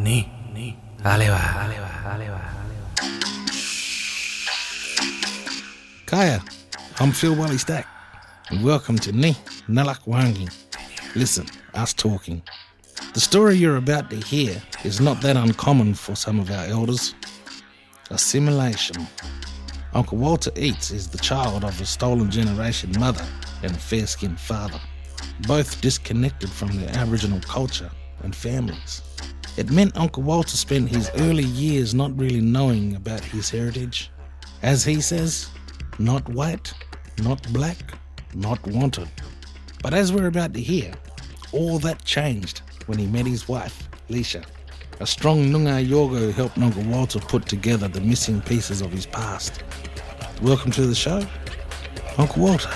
Ni, ni, aleva, aleva, aleva. Kaya, I'm Phil Walleystack, and welcome to Ni Nalak Wangi. Listen, us talking. The story you're about to hear is not that uncommon for some of our elders. Assimilation. Uncle Walter Eatts is the child of a stolen generation mother and a fair skinned father, both disconnected from their Aboriginal culture and families. It meant Uncle Walter spent his early years not really knowing about his heritage. As he says, not white, not black, not wanted. But as we're about to hear, all that changed when he met his wife, Leisha. A strong Noongar Yorga helped Uncle Walter put together the missing pieces of his past. Welcome to the show, Uncle Walter.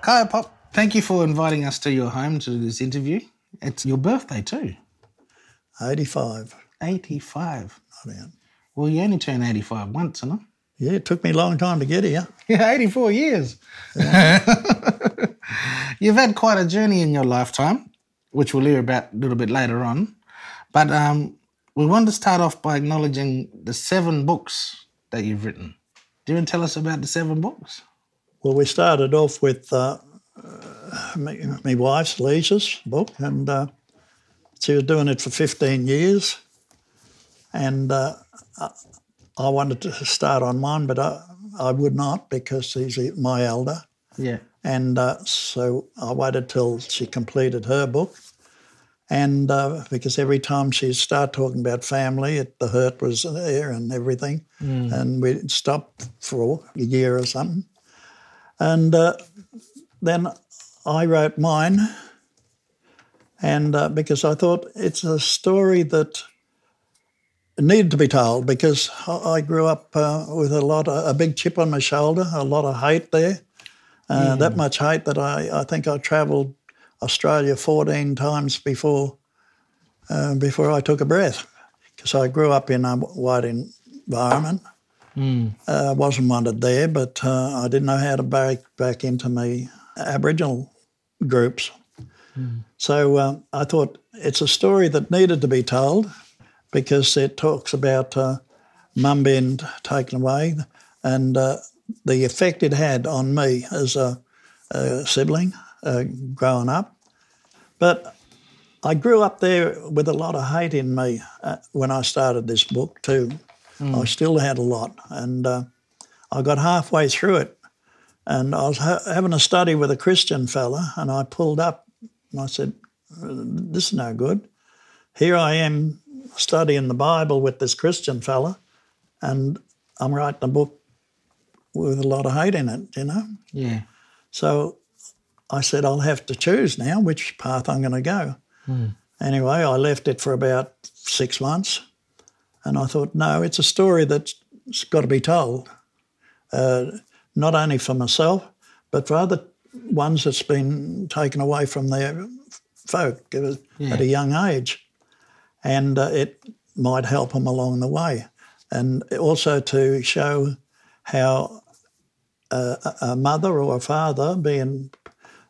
Kaya Pop, thank you for inviting us to your home to do this interview. It's your birthday too, 85. 85. Not out. Well, you only turned 85 once, huh? Yeah, it took me a long time to get here. Yeah, 84 years. You've had quite a journey in your lifetime, which we'll hear about a little bit later on. But um, we want to start off by acknowledging the seven books that you've written. Do you want to tell us about the seven books? Well, we started off with uh, uh, my, my wife's Lisa's book, and uh, she was doing it for 15 years. And uh, I- wanted to start on mine, but I, I would not because he's my elder. Yeah. And uh, so I waited till she completed her book. And uh, because every time she'd start talking about family, it, the hurt was there and everything. And we'd stop for a year or something. And uh, then I wrote mine. And uh, because I thought it's a story that needed to be told because I grew up uh, with a lot of, a big chip on my shoulder, a lot of hate there. Uh, That much hate that I, I think I travelled Australia 14 times before uh, before I took a breath because I grew up in a white environment. Uh, wasn't wanted there, but uh, I didn't know how to break back into my Aboriginal groups. So uh, I thought it's a story that needed to be told because it talks about uh, mum being taken away and uh, the effect it had on me as a, a sibling uh, growing up. But I grew up there with a lot of hate in me uh, when I started this book too. I still had a lot, and uh, I got halfway through it, and I was ha- having a study with a Christian fella, and I pulled up and I said, "This is no good." Here I am studying the Bible with this Christian fella, and I'm writing a book with a lot of hate in it, you know. Yeah. So I said, I'll have to choose now which path I'm going to go. Anyway, I left it for about six months. And I thought, no, it's a story that's got to be told, uh, not only for myself, but for other ones that's been taken away from their folk at a young age. And uh, it might help them along the way. And also to show how a, a mother or a father being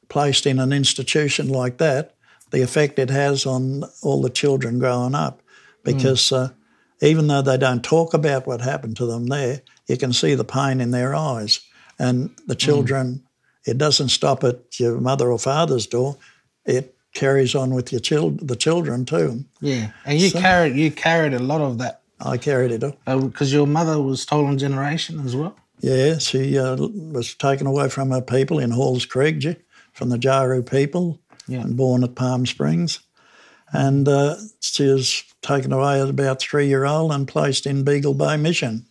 placed in an institution like that, the effect it has on all the children growing up. Because uh, even though they don't talk about what happened to them there, you can see the pain in their eyes. And the children, it doesn't stop at your mother or father's door, it carries on with your chil- the children too. Yeah. And you carried you carried a lot of that I carried it up. because your mother was stolen generation as well. Yeah, she uh, was taken away from her people in Halls Creek, from the Jaru people, Yeah. and born at Palm Springs. And uh, she was taken away at about three year old and placed in Beagle Bay Mission.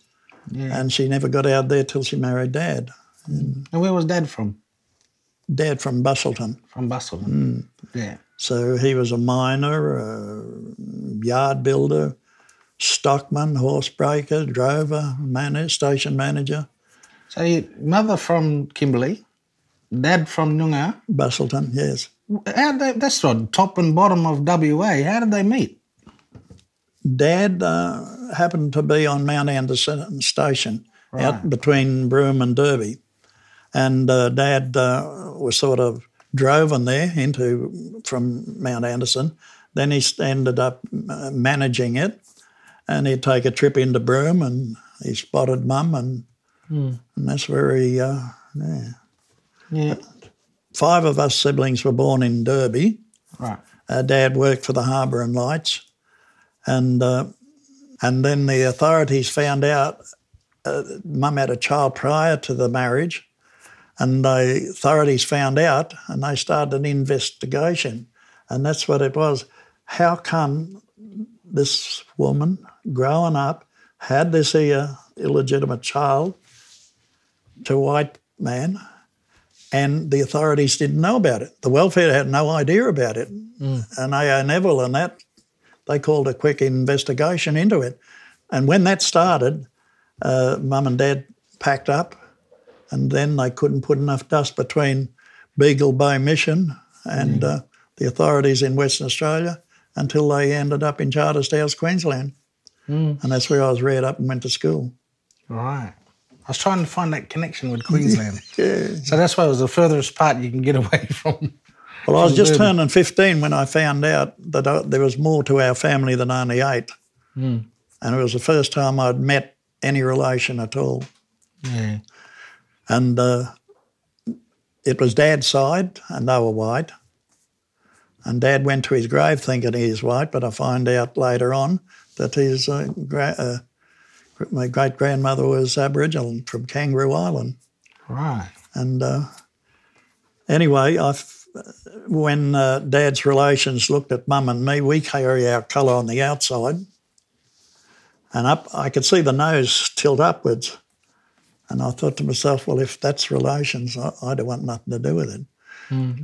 Yeah. And she never got out there till she married Dad. And where was dad from? Dad from Busselton. From Busselton. Yeah. So he was a miner, a yard builder, stockman, horsebreaker, drover, man- station manager, So mother from Kimberley, dad from Noongar. Busselton, yes. They, that's what top and bottom of WA. How did they meet? Dad uh, happened to be on Mount Anderson Station out between Broome and Derby. And uh, Dad uh, was sort of driven there into from Mount Anderson then he ended up uh, managing it, and he'd take a trip into Broome, and he spotted Mum, and and that's where he. Uh, yeah. Yeah. Five of us siblings were born in Derby. Right. Dad worked for the Harbour and Lights, and uh, and then the authorities found out uh, Mum had a child prior to the marriage, and the authorities found out, and they started an investigation, and that's what it was. How come this woman, growing up, had this here illegitimate child to a white man? and the authorities didn't know about it. The welfare had no idea about it. And A.O. Neville and that, they called a quick investigation into it. And when that started, uh, mum and dad packed up, and then they couldn't put enough dust between Beagle Bay Mission and mm. uh, the authorities in Western Australia until they ended up in Charters Towers, Queensland. Mm. And that's where I was reared up and went to school. Right. I was trying to find that connection with Queensland. Yeah. so that's why it was the furthest part you can get away from. Well, I was just Really? turning 15 when I found out that I, there was more to our family than only eight. Mm. And it was the first time I'd met any relation at all. Yeah. And uh, it was Dad's side, and they were white. And Dad went to his grave thinking he was white, but I find out later on that his uh, gra- uh, my great grandmother was Aboriginal from Kangaroo Island. Right. And uh, anyway, I when uh, Dad's relations looked at Mum and me, we carry our colour on the outside, and up I could see the nose tilt upwards, and I thought to myself, well, if that's relations, I, I don't want nothing to do with it.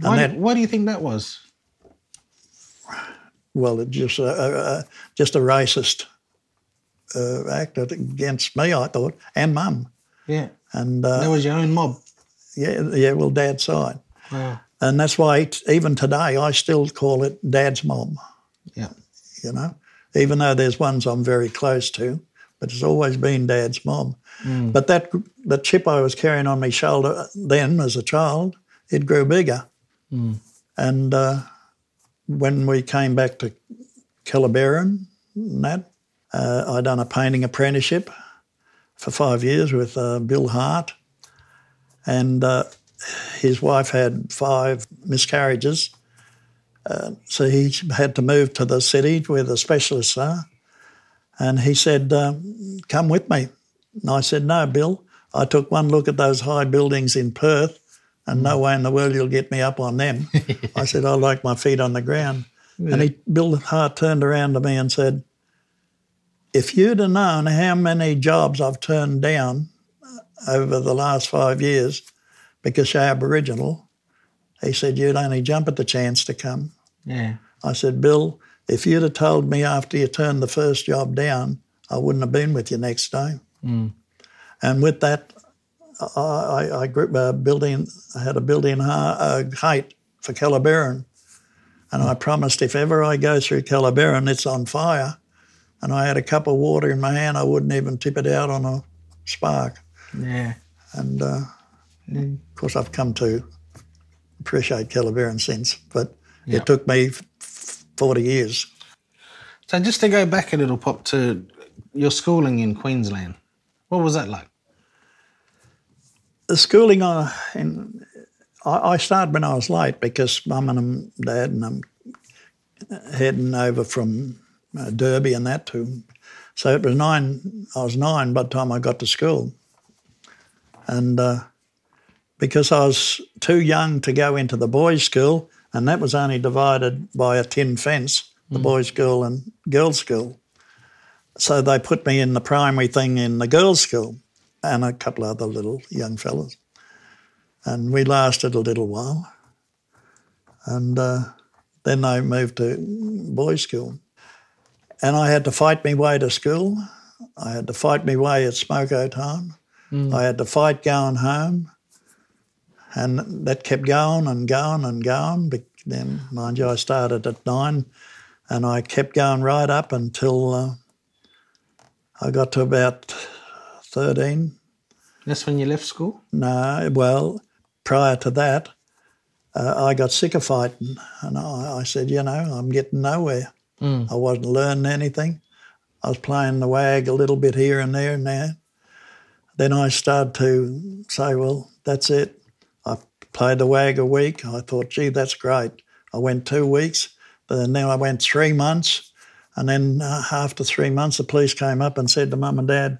Why, that- why do you think that was? Well, it just uh, uh, just a racist uh, act against me, I thought, and Mum, Yeah. and That uh, was your own mob. yeah, yeah, well, Dad's side. Wow. And that's why even today I still call it Dad's mom, Yeah. you know, even though there's ones I'm very close to, it's always been Dad's mom. But that the chip I was carrying on my shoulder then as a child, it grew bigger. And uh, when we came back to Kellerberrin and that, uh, I done a painting apprenticeship for five years with uh, Bill Hart. And uh, his wife had five miscarriages. Uh, so he had to move to the city where the specialists are. And he said, um, Come with me. And I said, No, Bill. I took one look at those high buildings in Perth, and no way in the world you'll get me up on them. I said, I like my feet on the ground. And he, Bill Hart turned around to me and said, If you'd have known how many jobs I've turned down over the last five years because you're Aboriginal, he said, You'd only jump at the chance to come. Yeah. I said, Bill, if you'd have told me after you turned the first job down, I wouldn't have been with you next day. And with that, I, I, I grew a building, I had a building uh, height for Kellerberrin. And I promised if ever I go through Kellerberrin, it's on fire. And I had a cup of water in my hand, I wouldn't even tip it out on a spark. Yeah. And uh, of course, I've come to appreciate Kellerberrin since, but Yeah. it took me 40 years. So just to go back a little, Pop, to your schooling in Queensland, what was that like? the schooling I, in, I, I started when I was late because mum and dad and um, heading over from uh, Derby and that to, so it was nine. I was nine by the time I got to school, and uh, because I was too young to go into the boys' school, and that was only divided by a tin fence, the boys' school and girls' school. So they put me in the primary thing in the girls' school and a couple of other little young fellas. And we lasted a little while. And uh, then they moved to boys' school. And I had to fight my way to school. I had to fight my way at smoko time. I had to fight going home. And that kept going and going and going. But then, mind you, I started at nine and I kept going right up until uh, I got to about 13. That's when you left school? No, well, prior to that, uh, I got sick of fighting, and I, I said, you know, I'm getting nowhere. I wasn't learning anything. I was playing the wag a little bit here and there and there. Then I started to say, well, that's it. Played the wag a week. I thought, gee, that's great. I went two weeks, but then I went three months, and then uh, after three months, the police came up and said to mum and dad,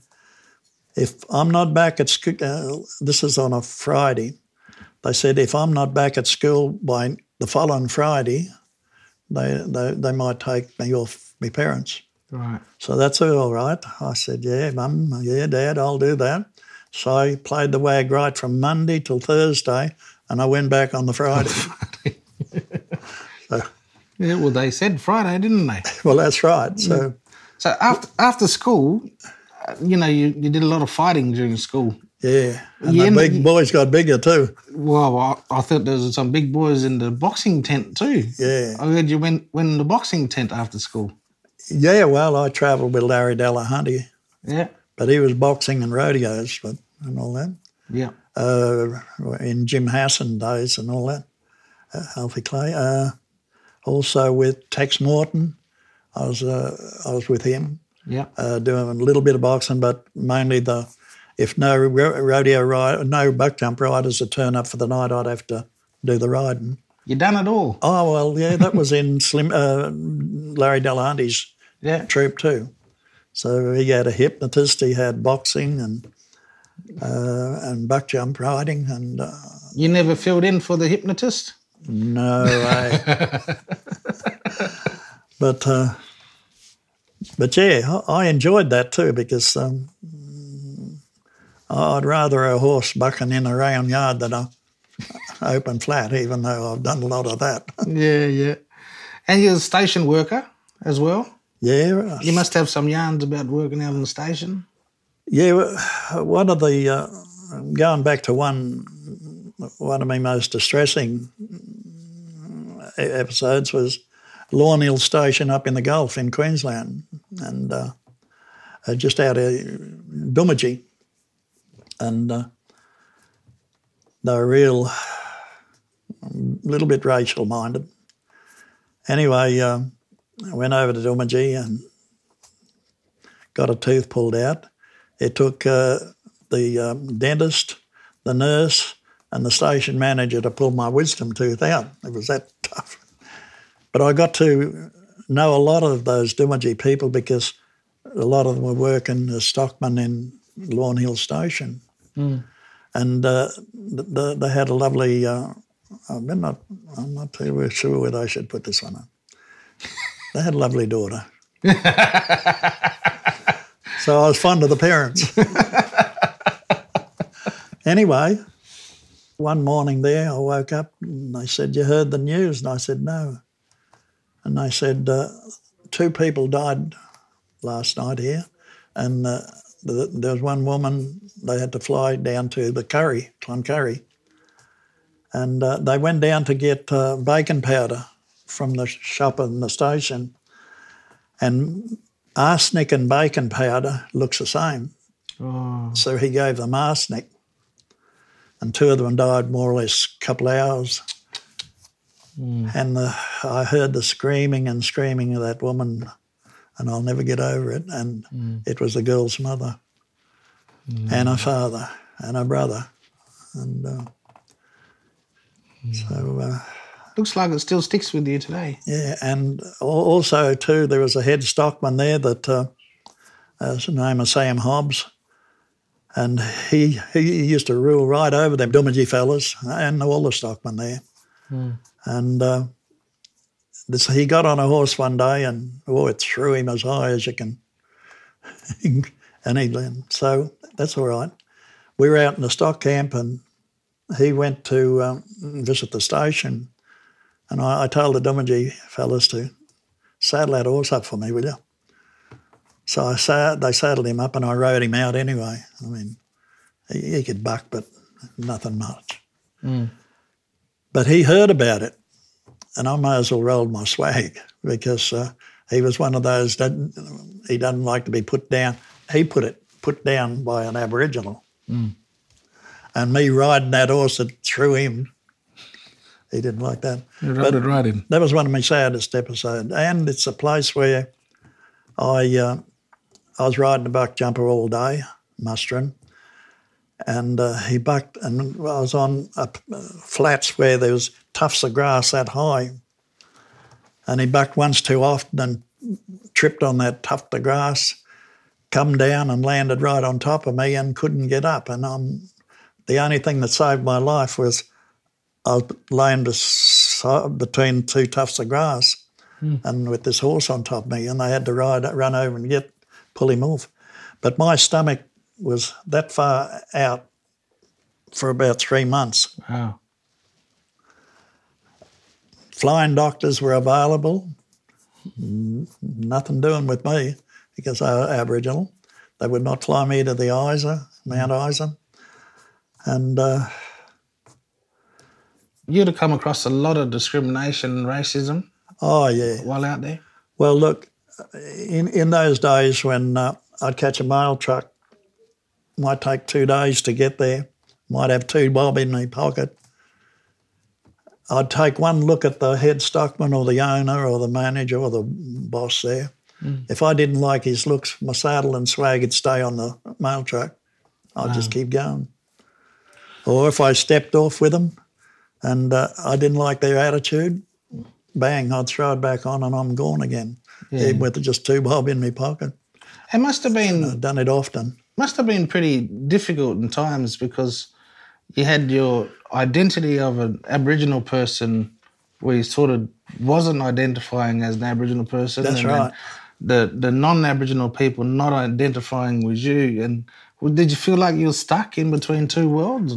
if I'm not back at school, uh, this is on a Friday, they said if I'm not back at school by the following Friday, they, they, they might take me off my parents. Right. So that's all right. I said, yeah, mum, yeah, dad, I'll do that. So I played the wag right from Monday till Thursday, and I went back on the Friday. so, Yeah, well, they said Friday, didn't they? well, that's right. So So after after school, uh, you know, you, you did a lot of fighting during school. yeah, and the big boys got bigger too. Well, I, I thought there was some big boys in the boxing tent too. Yeah, I heard you went went in the boxing tent after school. yeah. Well, I travelled with Larry Delahunty, Yeah. but he was boxing and rodeos but, and all that. Yeah. Uh, in Jim Hassan days and all that, uh, Alfie Clay. Uh, also with Tex Morton, I was uh, I was with him Yeah. uh, doing a little bit of boxing, but mainly the if no rodeo ride, no buck jump riders would turn up for the night, I'd have to do the riding. You done it all. Oh well, yeah, that was in Slim uh, Larry Delahunty's Yeah. troop too. So he had a hypnotist, he had boxing and uh, and buck jump riding, and uh, You never filled in for the hypnotist? no way. but uh, but yeah, I I enjoyed that too because um, I'd rather a horse bucking in a round yard than a open flat, even though I've done a lot of that. Yeah, yeah. And you're a station worker as well? yeah, You must have some yarns about working out on the station. Yeah, one of the uh, going back to one one of my most distressing episodes was Hill Station up in the Gulf in Queensland, and uh, uh, just out of Doomadgee, and uh, they were real, little bit racial minded. Anyway, uh, I went over to Doomadgee and got a tooth pulled out. It took uh, the um, dentist, the nurse, and the station manager to pull my wisdom tooth out. It was that tough. But I got to know a lot of those Doomadgee people because a lot of them were working as stockmen in Lawn Hill Station. And uh, th- th- they had a lovely, uh, I'm not, I'm not too sure whether I should put this one on. They had a lovely daughter. so I was fond of the parents. anyway, one morning there, I woke up and they said, You heard the news? And I said, No. And they said, uh, Two people died last night here. And uh, th- there was one woman, they had to fly down to the Curry, Cloncurry. And uh, they went down to get uh, bacon powder from the shop in the station. And arsenic and bacon powder looks the same. Oh, So he gave them arsenic, and two of them died more or less a couple of hours. And the, I heard the screaming and screaming of that woman, and I'll never get over it. And it was the girl's mother, and her father, and her brother. And uh, so, uh, looks like it still sticks with you today. yeah, and also too, there was a head stockman there that uh, uh, his name was Sam Hobbs, and he he used to rule right over them Doomadgee fellas and all the stockmen there. And uh, this, he got on a horse one day, and oh, it threw him as high as you can. and he so that's all right. We were out in the stock camp, and he went to um, visit the station. And I, I told the Doomadgee fellas to saddle that horse up for me, will you? So I sa- they saddled him up and I rode him out anyway. I mean, he, he could buck, but nothing much. But he heard about it, and I may as well roll my swag because uh, he was one of those that he doesn't like to be put down. He put it put down by an Aboriginal, and me riding that horse that threw him He didn't like that. You rubbed it right in. That was one of my saddest episodes, and it's a place where I uh, I was riding a buck jumper all day, mustering, and uh, he bucked, and I was on a, uh, flats where there was tufts of grass that high, and he bucked once too often and tripped on that tuft of grass, come down and landed right on top of me and couldn't get up, and um, the only thing that saved my life was I was laying beside, between two tufts of grass and with this horse on top of me, and they had to ride, run over and get, pull him off. But my stomach was that far out for about three months. Wow. Flying doctors were available. Nothing doing with me because I was Aboriginal. They would not fly me to the Isa, Mount Isa. And uh, You'd have come across a lot of discrimination and racism oh, yeah. while out there. Well, look, in, in those days when uh, I'd catch a mail truck, might take two days to get there, might have two bob in my pocket. I'd take one look at the head stockman or the owner or the manager or the boss there. If I didn't like his looks, my saddle and swag would stay on the mail truck. I'd just keep going. Or if I stepped off with them and uh, I didn't like their attitude, bang, I'd throw it back on and I'm gone again, even with just two bob in my pocket. It must have been I've done it often. must have been pretty difficult in times because you had your identity of an Aboriginal person where you sort of wasn't identifying as an Aboriginal person. That's and right. The the non-Aboriginal people not identifying with you, and did you feel like you were stuck in between two worlds?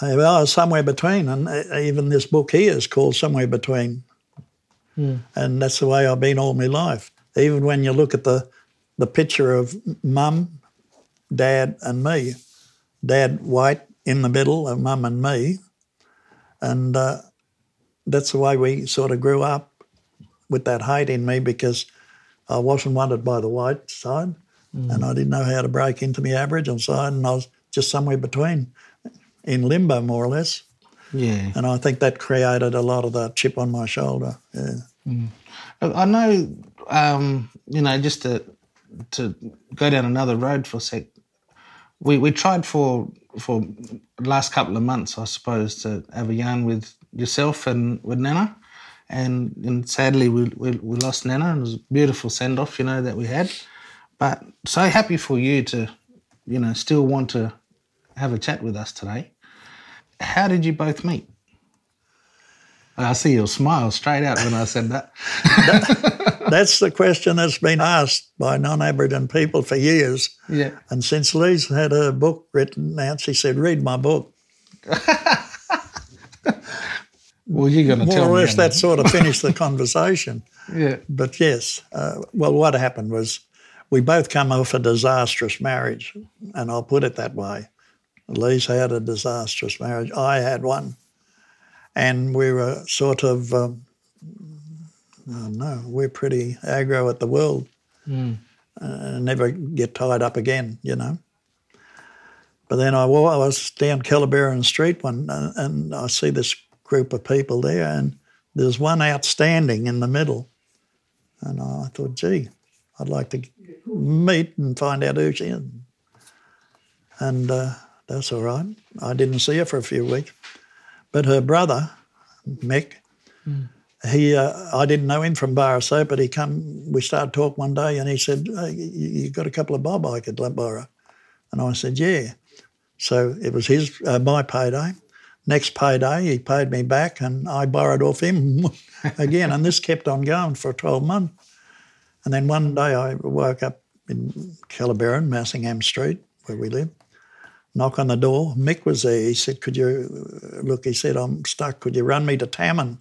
Well, somewhere between, and uh, even this book here is called Somewhere Between. And that's the way I've been all my life. Even when you look at the, the picture of mum, dad, and me, dad white in the middle of mum and me, and uh, that's the way we sort of grew up with that hate in me because I wasn't wanted by the white side, and I didn't know how to break into the Aboriginal side, and I was just somewhere between, in limbo more or less. Yeah. And I think that created a lot of that chip on my shoulder. Yeah. I I know, um, you know, just to to go down another road for a sec. We we tried for for last couple of months, I suppose, to have a yarn with yourself and with Nana, and and sadly we we, we lost Nana, and it was a beautiful send off, you know, that we had. But so happy for you to, you know, still want to have a chat with us today. How did you both meet? I see your smile straight out when I said that. That's the question that's been asked by non Aboriginal people for years. Yeah. And since Lee's had a book written out, she said, read my book. Well, you're going to More tell or less, that sort of finished the conversation. Yeah. But yes, uh, well, what happened was we both come off a disastrous marriage, and I'll put it that way. Lee's had a disastrous marriage. I had one, and we were sort of, um, I don't know, we're pretty aggro at the world, uh, and never get tied up again, you know. But then I, wa- I was down Kellerberrin Street one, and, and I see this group of people there, and there's one outstanding in the middle. And I thought, gee, I'd like to meet and find out who she is. And uh, that's all right. I didn't see her for a few weeks. But her brother, Mick, he, uh, I didn't know him from Barrow but he come, we started talk one day and he said, hey, you, got a couple of bob I could borrow? And I said, yeah. So it was his, uh, my payday. Next payday, he paid me back and I borrowed off him again. And this kept on going for 12 months. And then one day I woke up in Kellerberrin, Massingham Street, where we live. Knock on the door. Mick was there. He said, Could you, uh, look, he said, I'm stuck. Could you run me to Tammin,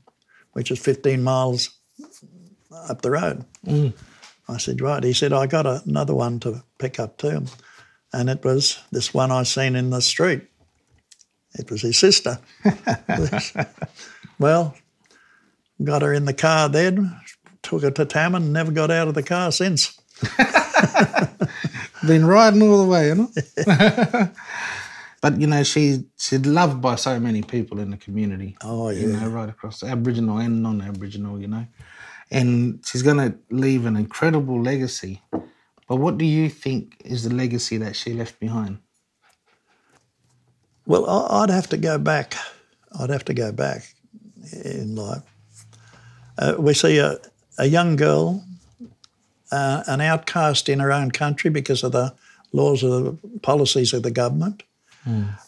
which is 15 miles up the road? Mm. I said, Right. He said, I got another one to pick up too. And it was this one I seen in the street. It was his sister. well, got her in the car then, took her to Tammin, and never got out of the car since. Been riding all the way, you know? But you know, she she's loved by so many people in the community. Oh, You yeah. know, right across Aboriginal and non-Aboriginal. You know, and she's going to leave an incredible legacy. But what do you think is the legacy that she left behind? Well, I'd have to go back. I'd have to go back in life. Uh, we see a, a young girl, uh, an outcast in her own country because of the laws of the policies of the government.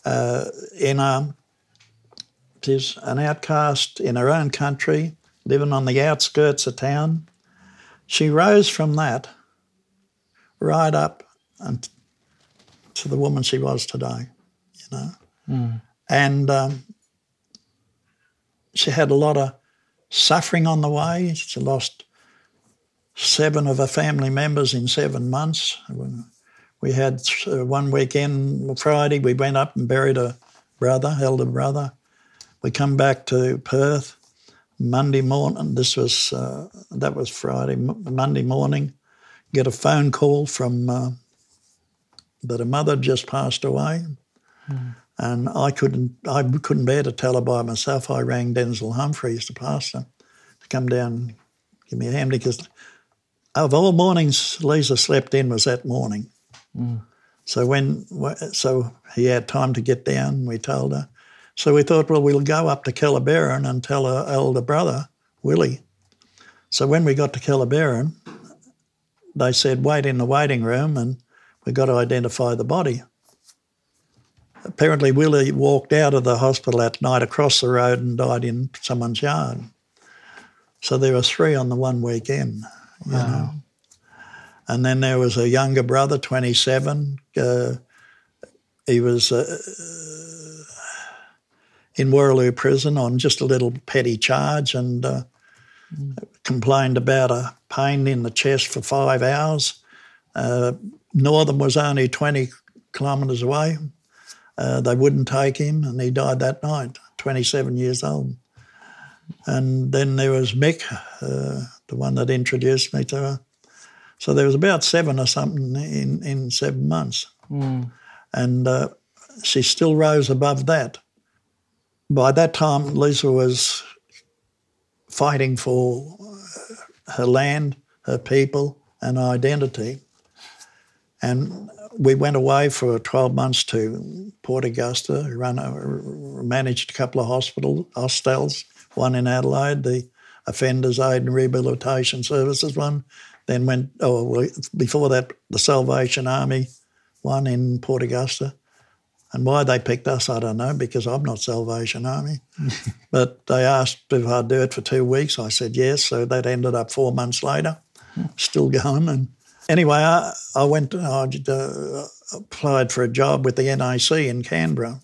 Uh, in a, she's an outcast in her own country, living on the outskirts of town. She rose from that right up and to the woman she was today, you know. And um, she had a lot of suffering on the way. She lost seven of our family members in seven months. We had uh, one weekend, Friday, we went up and buried a brother, elder brother. We come back to Perth Monday morning. This was uh, that was Friday. Monday morning, get a phone call from uh, that a mother just passed away, and I couldn't I couldn't bear to tell her by myself. I rang Denzel Humphreys, the pastor, to come down, and give me a hand because of all mornings Lisa slept in was that morning. Mm. So when so he had time to get down, we told her. So we thought, well, we'll go up to Kellerberrin and tell her elder brother, Willie. So when we got to Kellerberrin, they said, wait in the waiting room and we've got to identify the body. Apparently, Willie walked out of the hospital that night across the road and died in someone's yard. So there were three on the one weekend, you know. And then there was a younger brother, 27. Uh, he was uh, in Wooroloo prison on just a little petty charge and uh, complained about a pain in the chest for five hours. Uh, Northam was only 20 kilometres away. Uh, they wouldn't take him, and he died that night, 27 years old. And then there was Mick, uh, the one that introduced me to her. So there was about seven or something in, in seven months. And uh, she still rose above that. By that time, Lisa was fighting for uh, her land, her people, and her identity. And we went away for 12 months to Port Augusta, run a, managed a couple of hospital hostels, one in Adelaide, the Offenders Aid and Rehabilitation Services one. Then went, oh, before that, the Salvation Army one in Port Augusta. And why they picked us, I don't know, because I'm not Salvation Army. but they asked if I'd do it for two weeks. I said yes. So that ended up four months later, still going. And anyway, I, I went, I uh, applied for a job with the NAC in Canberra,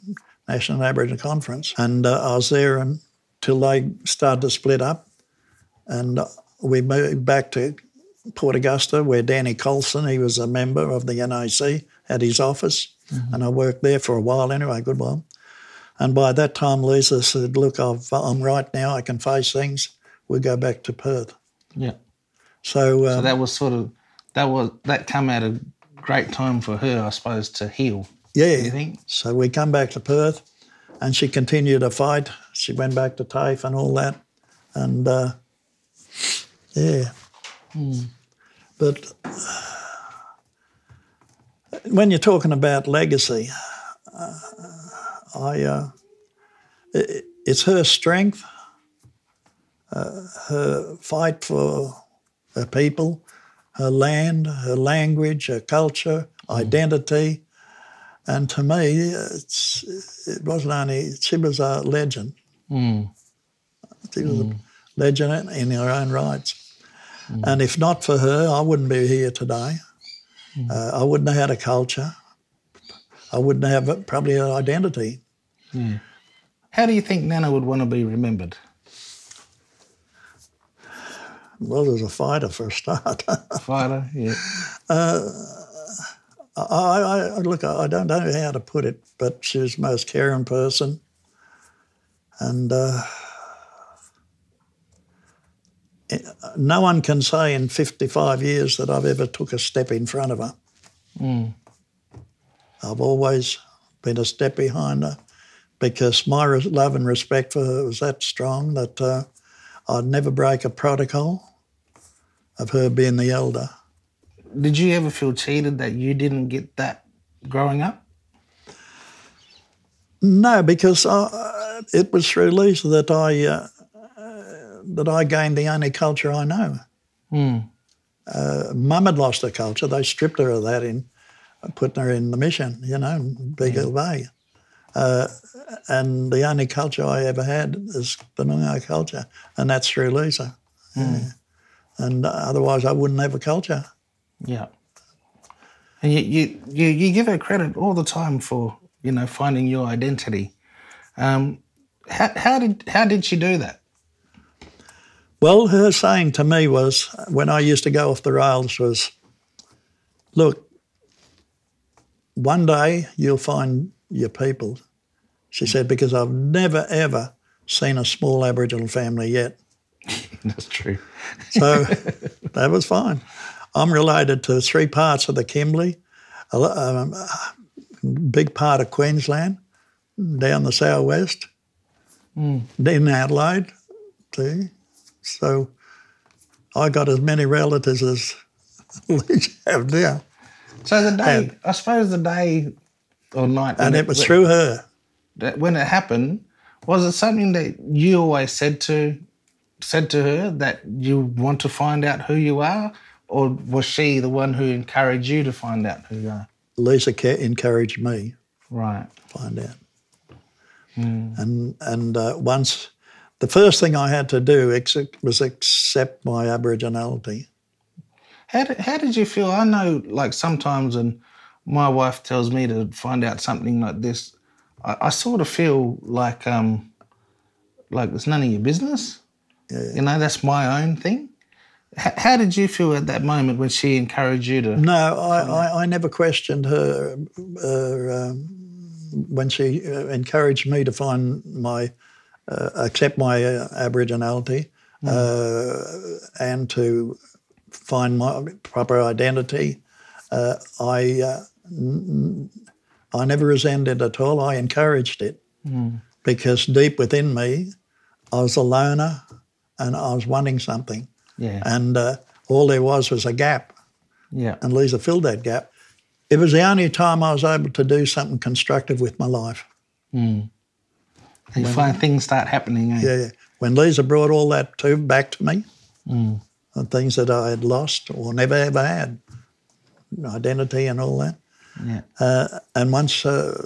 National Aboriginal Conference. And uh, I was there until they started to split up. And we moved back to Port Augusta, where Danny Colson, he was a member of the NAC, had his office. And I worked there for a while anyway, a good while. And by that time, Lisa said, Look, I've, I'm right now, I can face things. We'll go back to Perth. Yeah. So, So um, that was sort of that was that come at a great time for her, I suppose, to heal. yeah. You think? So we come back to Perth and she continued to fight. She went back to TAFE and all that. And uh, yeah. But when you're talking about legacy, uh, I uh, it, it's her strength, uh, her fight for her people, her land, her language, her culture, identity. And to me, it's, it wasn't only, she was a legend. She was a legend in her own rights. And if not for her, I wouldn't be here today. Uh, I wouldn't have had a culture. I wouldn't have probably an identity. How do you think Nana would want to be remembered? Well, as a fighter for a start. Fighter, yeah. I, I, I look, I don't know how to put it, but she was the most caring person, and uh, no one can say in 55 years that I've ever took a step in front of her. I've always been a step behind her because my love and respect for her was that strong that uh, I'd never break a protocol of her being the elder. Did you ever feel cheated that you didn't get that growing up? No, because I, it was through Lisa that I uh, that I gained the only culture I know. Uh, Mum had lost her culture; they stripped her of that in putting her in the mission, you know, in Beagle Bay. Uh, and the only culture I ever had is the Noongar culture, and that's through Lisa. Yeah. And otherwise, I wouldn't have a culture. Yeah. And you, you, you, you give her credit all the time for, you know, finding your identity. Um, how, how, did, how did she do that? Well, her saying to me was, when I used to go off the rails, was, look, one day you'll find your people. She said, because I've never, ever seen a small Aboriginal family yet. That's true. So that was fine. I'm related to three parts of the Kimberley, a um, a big part of Queensland, down the southwest, in Adelaide, see. So I got as many relatives as we have now. So the day, And- I suppose the day or night, And when it was through her. that when it happened, was it something that you always said to said to her that you want to find out who you are, or was she the one who encouraged you to find out who you are? Lisa encouraged me Right. to find out. And and uh, once, the first thing I had to do ex- was accept my Aboriginality. How did, how did you feel? I know, like sometimes, and my wife tells me to find out something like this, I, I sort of feel like um, like it's none of your business. You know, that's my own thing. H- how did you feel at that moment when she encouraged you to? No, I, I, I never questioned her uh, um, when she uh, encouraged me to find my, uh, accept my uh, Aboriginality uh, and to find my proper identity. Uh, I, uh, n- I never resented it at all. I encouraged it because deep within me, I was a loner and I was wanting something. Yeah. And uh, all there was was a gap Yeah. and Lisa filled that gap. It was the only time I was able to do something constructive with my life. And you find things start happening. Eh? Yeah, yeah. When Lisa brought all that to back to me, the things that I had lost or never ever had, identity and all that. Yeah. Uh, and once uh,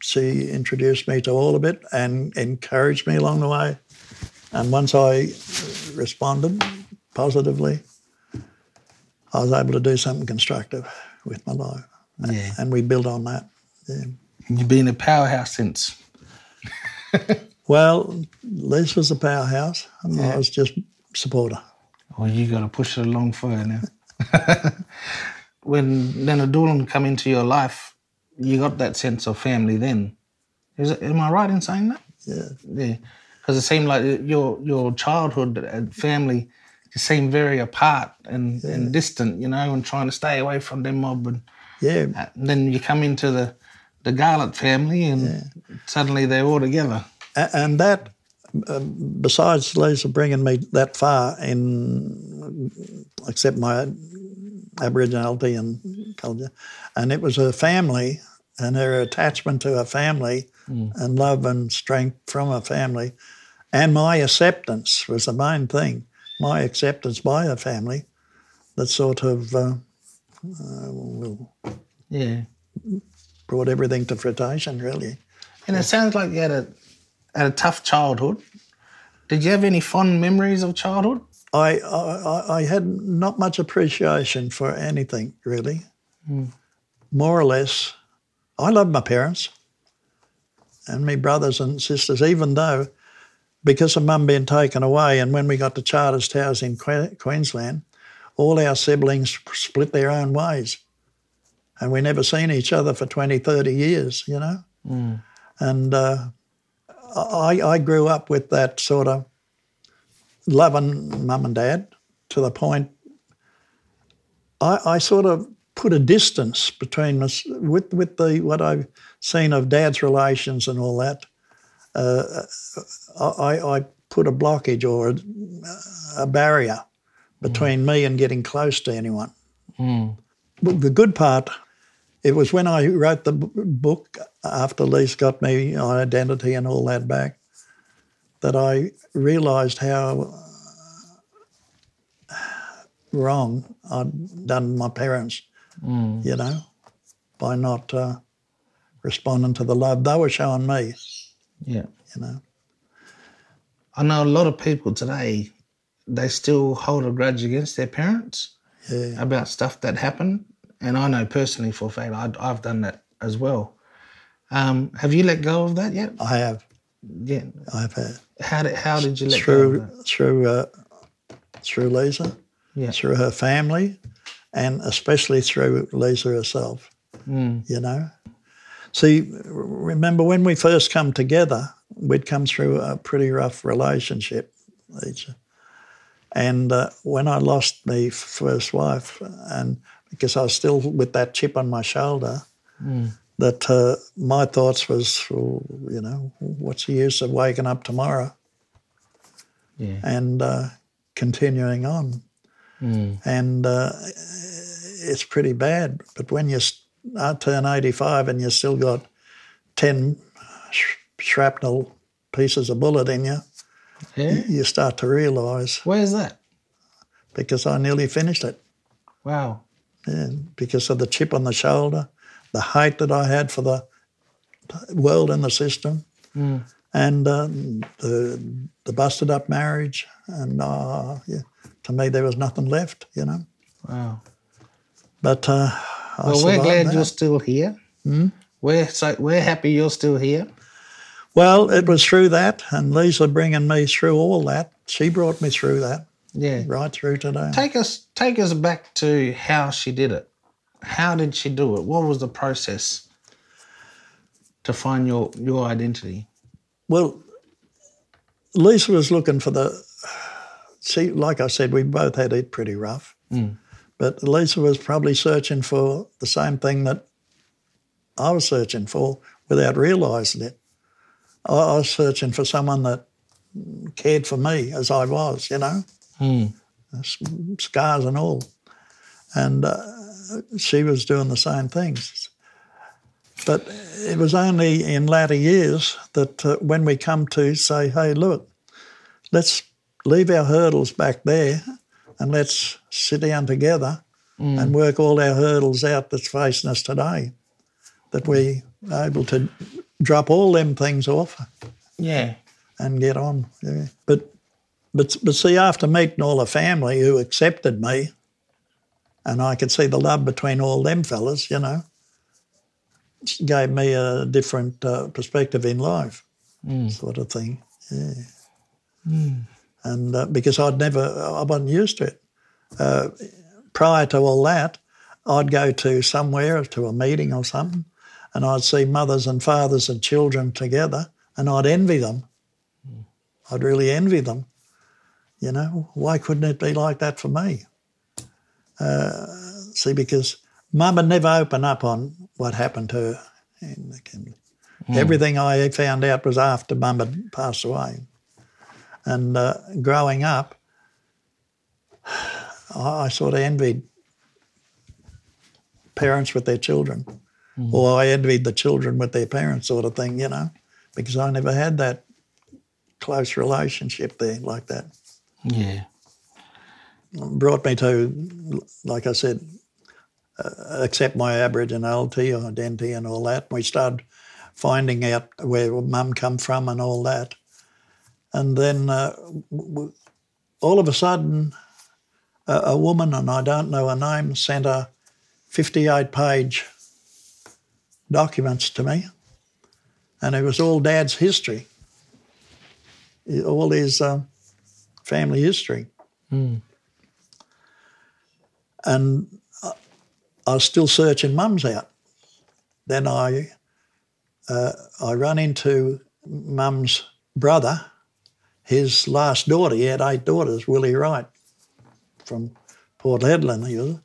she introduced me to all of it and encouraged me along the way, and once I responded positively, I was able to do something constructive with my life. Yeah. And we built on that. Yeah. You've been a powerhouse since. Well, Liz was a powerhouse, and I was just supporter. Well, you got to push it along further now. when Leonard Doolann come into your life, you got that sense of family then. Is it, am I right in saying that? Yeah. Yeah. Because it seemed like your your childhood and family just seemed very apart and, and distant, you know, and trying to stay away from them mob. And, Yeah. and then you come into the the Garlett family, and suddenly they're all together. And that, um, besides Lisa bringing me that far in accept my Aboriginality and culture, and it was her family and her attachment to her family and love and strength from her family, and my acceptance was the main thing. My acceptance by her family that sort of uh, uh, well, Yeah. Brought everything to fruition, really. And it sounds like you had a had a tough childhood. Did you have any fond memories of childhood? I, I, I had not much appreciation for anything, really. Hmm. More or less, I loved my parents and my brothers and sisters, even though, because of mum being taken away, and when we got to Charters Towers in Que- Queensland, all our siblings split their own ways. And we never seen each other for 20, 30 years, you know? And uh, I, I grew up with that sort of loving mum and dad to the point I, I sort of put a distance between us with with the what I've seen of Dad's relations and all that. Uh, I, I put a blockage or a, a barrier between me and getting close to anyone. But the good part, it was when I wrote the b- book after Lise got me identity and all that back that I realised how wrong I'd done my parents, you know, by not uh, responding to the love they were showing me, Yeah. you know. I know a lot of people today, they still hold a grudge against their parents Yeah. about stuff that happened. And I know personally for a fact I, I've done that as well. Um, have you let go of that yet? I have, Yeah. I've had How did how did you let go through of that? through uh, through Lisa, Yeah. through her family, and especially through Lisa herself. Mm. You know, see, remember when we first come together, we'd come through a pretty rough relationship, Lisa. And uh, when I lost my first wife, and because I was still with that chip on my shoulder, that uh, my thoughts was, well, you know, what's the use of waking up tomorrow? Yeah. and uh, continuing on. And uh, it's pretty bad. But when you I turn 85 and you still got 10 sh- shrapnel pieces of bullet in you, Yeah. you start to realise Where's that? because I nearly finished it. Wow. Because of the chip on the shoulder, the hate that I had for the world and the system, and um, the the busted up marriage, and uh, yeah, to me there was nothing left, you know. Wow. But uh, I Well, we're glad that. you're still here. We're so we're happy you're still here. Well, it was through that, and Lisa bringing me through all that. She brought me through that Yeah. right through today. Take us take us back to how she did it. How did she do it? What was the process to find your your identity? Well, Lisa was looking for the. See, like I said, we both had it pretty rough. Hmm. But Lisa was probably searching for the same thing that I was searching for without realising it. I, I was searching for someone that cared for me as I was, you know, S- scars and all. And uh, she was doing the same things. But it was only in latter years that uh, when we come to say, hey, look, let's leave our hurdles back there and let's sit down together and work all our hurdles out that's facing us today, that we are able to drop all them things off Yeah. and get on. Yeah. But, but, but see, after meeting all the family who accepted me, and I could see the love between all them fellas, you know, gave me a different uh, perspective in life, sort of thing. Yeah. And uh, because I'd never, I wasn't used to it. Uh, prior to all that, I'd go to somewhere, to a meeting or something, and I'd see mothers and fathers and children together, and I'd envy them. I'd really envy them. You know, why couldn't it be like that for me? Uh, see, because Mum never opened up on what happened to her. in the Kimberley. Everything I found out was after Mum had passed away. And uh, growing up, I, I sort of envied parents with their children, or I envied the children with their parents, sort of thing, you know, because I never had that close relationship there like that. Yeah. Brought me to, like I said, uh, accept my Aboriginality, identity, and all that. We started finding out where Mum come from and all that, and then uh, w- all of a sudden, a, woman, and I don't know her name, sent a 58 page documents to me, and it was all Dad's history, all his family history. And I- was still searching Mum's out. Then I, uh, I run into Mum's brother, his last daughter. He had eight daughters, Willie Wright, from Port Hedland. He was,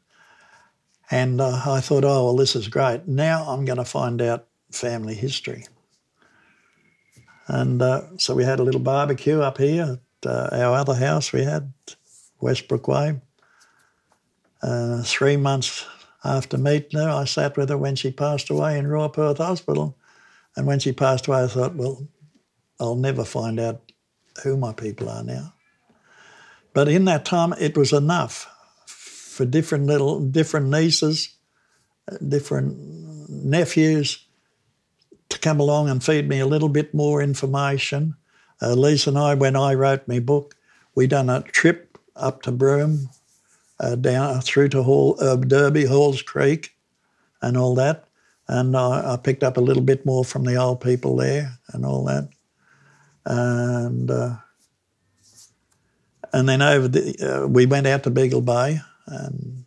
And uh, I thought, oh, well, this is great. Now I'm going to find out family history. And uh, so we had a little barbecue up here uh, our other house we had, Westbrook Way. Uh, three months after meeting her, I sat with her when she passed away in Royal Perth Hospital. And when she passed away, I thought, well, I'll never find out who my people are now. But in that time, it was enough for different little, different nieces, different nephews to come along and feed me a little bit more information. Uh, Lisa and I, when I wrote my book, we done a trip up to Broome, uh, down through to Hall, uh, Derby, Halls Creek, and all that. And I, I, picked up a little bit more from the old people there and all that. And uh, and then over the, uh, we went out to Beagle Bay and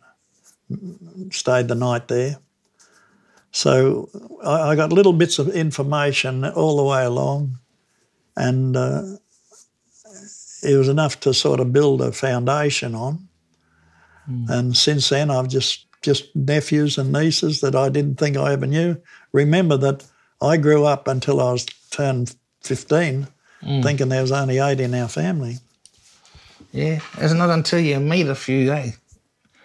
stayed the night there. So I, I got little bits of information all the way along, and uh, it was enough to sort of build a foundation on. Mm. And since then, I've just just nephews and nieces that I didn't think I ever knew. Remember that I grew up until I was turned 15, mm. thinking there was only eight in our family. Yeah, it's not until you meet a few, eh?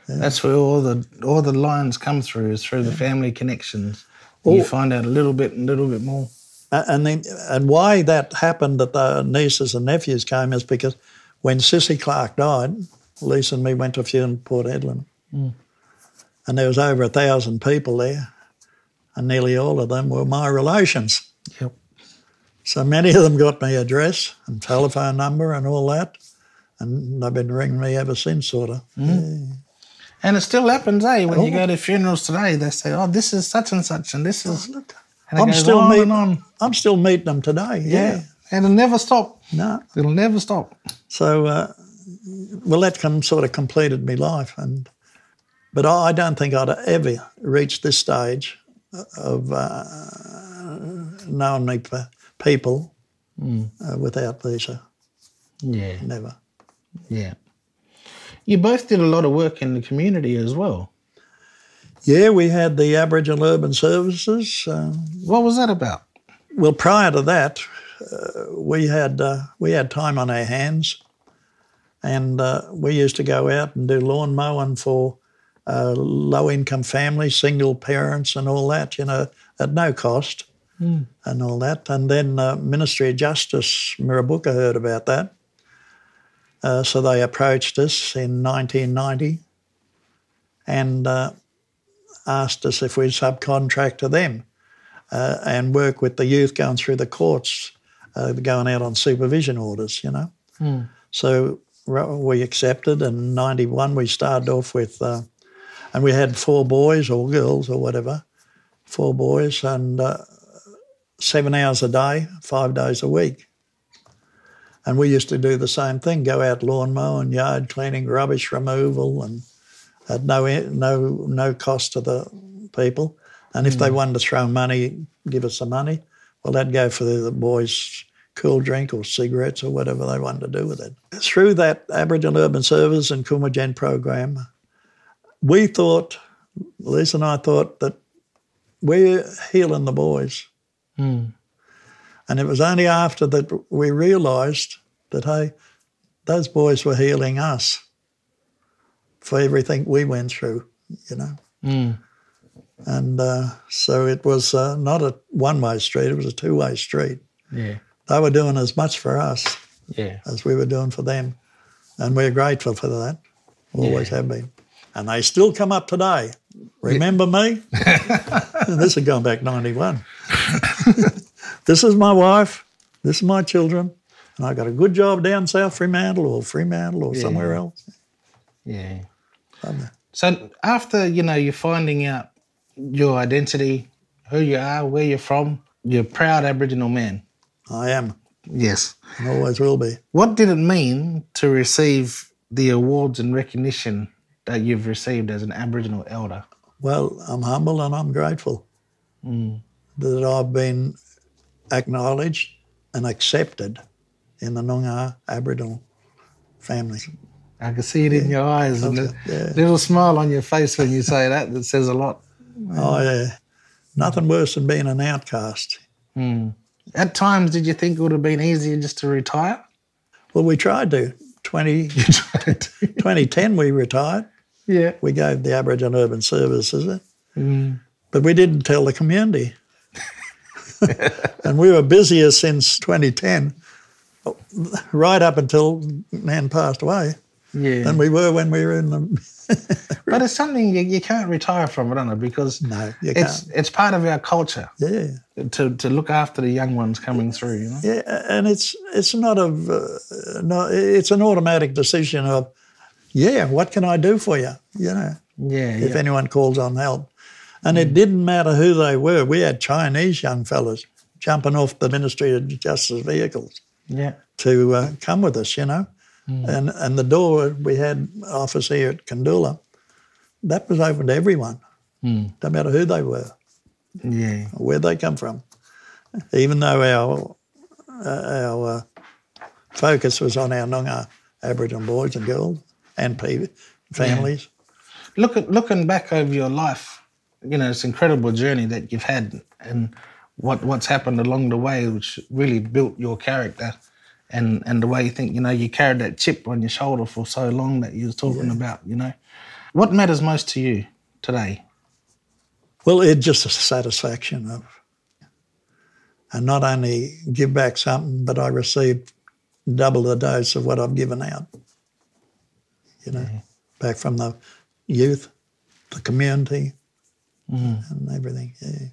Yeah. That's where all the all the lines come through is through the family connections. Well, you find out a little bit, and a little bit more. And then, and why that happened that the nieces and nephews came is because when Sissy Clark died, Lisa and me went to a funeral in Port Hedland, mm. and there was over a thousand people there, and nearly all of them were my relations. Yep. So many of them got my address and telephone number and all that and they've been ringing me ever since, sort of. Mm. Yeah. And it still happens, eh? When oh. you go to funerals today, they say, "Oh, this is such and such, and this is." Oh, I'm still meeting. I'm still meeting them today. Yeah. yeah. and it'll never stop. No, it'll never stop. So, uh, well, that come, sort of completed my life, and but I don't think I'd ever reached this stage of uh, knowing me people mm. uh, without Lisa. Yeah, never. Yeah. You both did a lot of work in the community as well. Yeah, we had the Aboriginal Urban Services. Uh, what was that about? Well, prior to that, uh, we had uh, we had time on our hands, and uh, we used to go out and do lawn mowing for uh, low income families, single parents, and all that. You know, at no cost, mm. and all that. And then uh, Ministry of Justice, Mirrabooka heard about that, uh, so they approached us in 1990 and uh, asked us if we'd subcontract to them uh, and work with the youth going through the courts, uh, going out on supervision orders, you know. Mm. So we accepted, and 91 we started off with, uh, and we had four boys or girls or whatever, four boys, and uh, seven hours a day, five days a week. And we used to do the same thing: go out lawn mowing, yard cleaning, rubbish removal, and at no no no cost to the people. And if mm. they wanted to throw money, give us some money. Well, that'd go for the, the boys' cool drink or cigarettes or whatever they wanted to do with it. Through that Aboriginal Urban Service and Kumagen program, we thought, Lisa and I thought that we're healing the boys. Mm. And it was only after that we realised that, hey, those boys were healing us for everything we went through, you know. Mm. And uh, so it was uh, not a one way street, it was a two way street. Yeah. They were doing as much for us yeah. as we were doing for them. And we're grateful for that. Always yeah. have been. And they still come up today. Remember yeah. me? this is going back 91. this is my wife, this is my children, and I got a good job down South Fremantle or Fremantle or yeah. somewhere else. Yeah. So after you know you're finding out your identity, who you are, where you're from, you're a proud Aboriginal man. I am. Yes. And always will be. What did it mean to receive the awards and recognition that you've received as an Aboriginal elder? Well, I'm humble and I'm grateful mm. that I've been acknowledged and accepted in the Noongar Aboriginal family. I can see it in your eyes and the Yeah. little smile on your face when you say that. That says a lot. Oh, yeah. Nothing worse than being an outcast. Hmm. At times, did you think it would have been easier just to retire? Well, we tried to. 20, 2010, we retired. yeah. We gave the Aboriginal Urban Services it. Hmm. But we didn't tell the community. and we were busier since 2010, right up until Nan passed away, Yeah. than we were when we were in the. but it's something you, you can't retire from, I don't know, because No, you it's it's part of our culture Yeah. to, to look after the young ones coming through, you know? Yeah, and it's it's not a uh, no, it's an automatic decision of, yeah, what can I do for you? You know, Yeah, if yeah. anyone calls on help, and it didn't matter who they were. We had Chinese young fellas jumping off the Ministry of Justice vehicles yeah. to uh, come with us, you know, and and the door we had office here at Koondoola, that was open to everyone, no matter who they were Yeah. where they come from. Even though our uh, our uh, focus was on our Noongar Aboriginal boys and girls and families. Look at looking back over your life, you know, it's an incredible journey that you've had and what what's happened along the way, which really built your character and and the way you think, you know, you carried that chip on your shoulder for so long that you was talking about, you know. What matters most to you today? Well, it's just a satisfaction of, and not only give back something, but I received double the dose of what I've given out. You know, back from the youth, the community, mm. and everything. Yeah.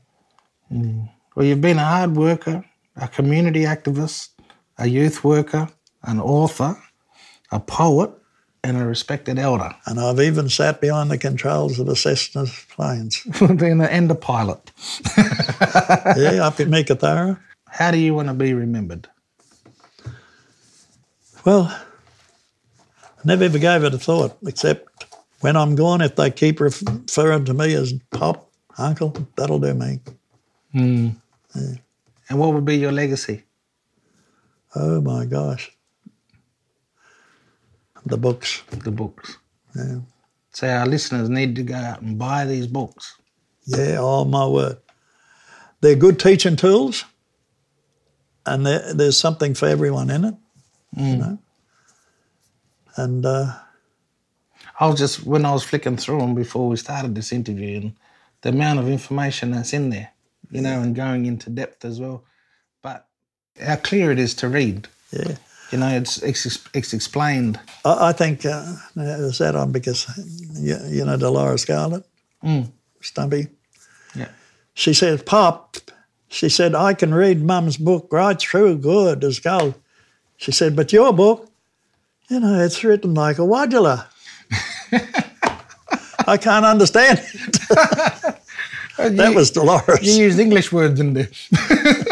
Mm. Well, you've been a hard worker, a community activist, a youth worker, an author, a poet, and a respected elder. And I've even sat behind the controls of a Cessna planes. then uh, and a pilot. yeah, up in Meekatharra. How do you want to be remembered? Well, I never ever gave it a thought, except when I'm gone, if they keep referring to me as Pop, Uncle, that'll do me. Hmm. And what would be your legacy? Oh my gosh. The books. The books. Yeah. So our listeners need to go out and buy these books. Yeah, oh my word. They're good teaching tools, and there's something for everyone in it, you know. And uh, I was just when I was flicking through them before we started this interview, and the amount of information that's in there, you know, and going into depth as well. How clear it is to read. yeah, You know, it's it's, it's explained. I, I think uh, is that on because you, you know Dolores Scarlett, Mm. Stumpy. Yeah. She said, "Pop," she said, "I can read Mum's book right through, good as gold." She said, "But your book, you know, it's written like a wadjela." I can't understand. it." that was Dolores. You used English words in there.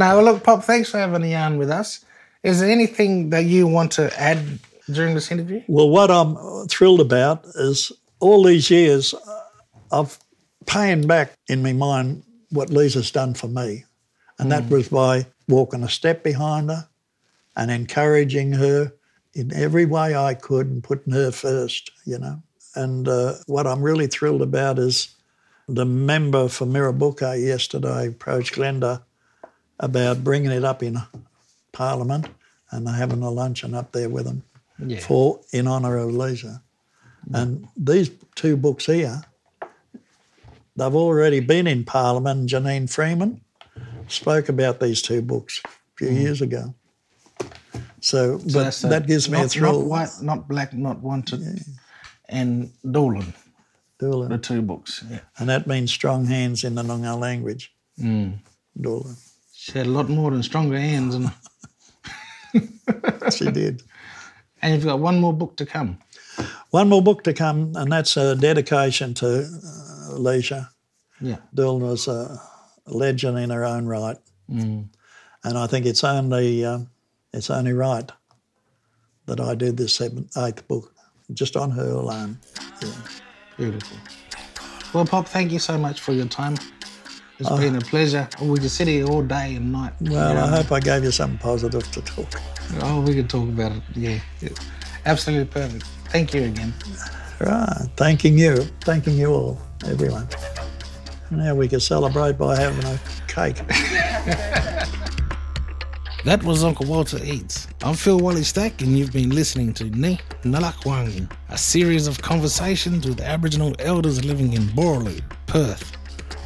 now, look, Pop, thanks for having a yarn with us. Is there anything that you want to add during this interview? Well, what I'm thrilled about is all these years uh, of paying back in my mind what Lisa's done for me. And that was by walking a step behind her and encouraging her in every way I could and putting her first, you know. And uh, what I'm really thrilled about is the member for Mirrabooka yesterday approached Glenda about bringing it up in Parliament and having a luncheon up there with them Yeah. for in honour of Lisa. And these two books here, they've already been in Parliament. Janine Freeman spoke about these two books a few years ago. So, but That's, uh, that gives me not, a thrill. Not white, not black, not wanted, and Dolan, Doolann. the two books. Yeah. And that means strong hands in the Noongar language. Mm. Doolann. She had a lot more and stronger hands, and She did. and you've got one more book to come. One more book to come, and that's a dedication to uh, Leisha. Yeah. Doolann was a legend in her own right. Mm. and I think it's only um, it's only right that I do this seventh, eighth book just on her alone. Beautiful. Well, Pop, thank you so much for your time. It's been a pleasure. We could sit here all day and night. Well. I hope I gave you something positive to talk. Oh, we could talk about it. Yeah. yeah. Absolutely perfect. Thank you again. Right. Thanking you. Thanking you all, everyone. Now we can celebrate by having a cake. That was Uncle Walter Eatts. I'm Phil Walleystack, and you've been listening to Ni Nalakwangi, a series of conversations with Aboriginal elders living in Boorloo, Perth.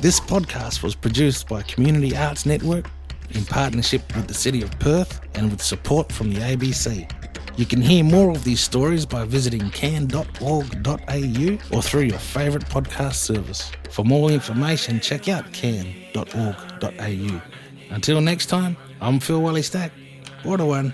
This podcast was produced by Community Arts Network in partnership with the City of Perth and with support from the ABC. You can hear more of these stories by visiting can.org.au or through your favourite podcast service. For more information, check out can.org.au. Until next time, I'm Phil Walleystack. Water one.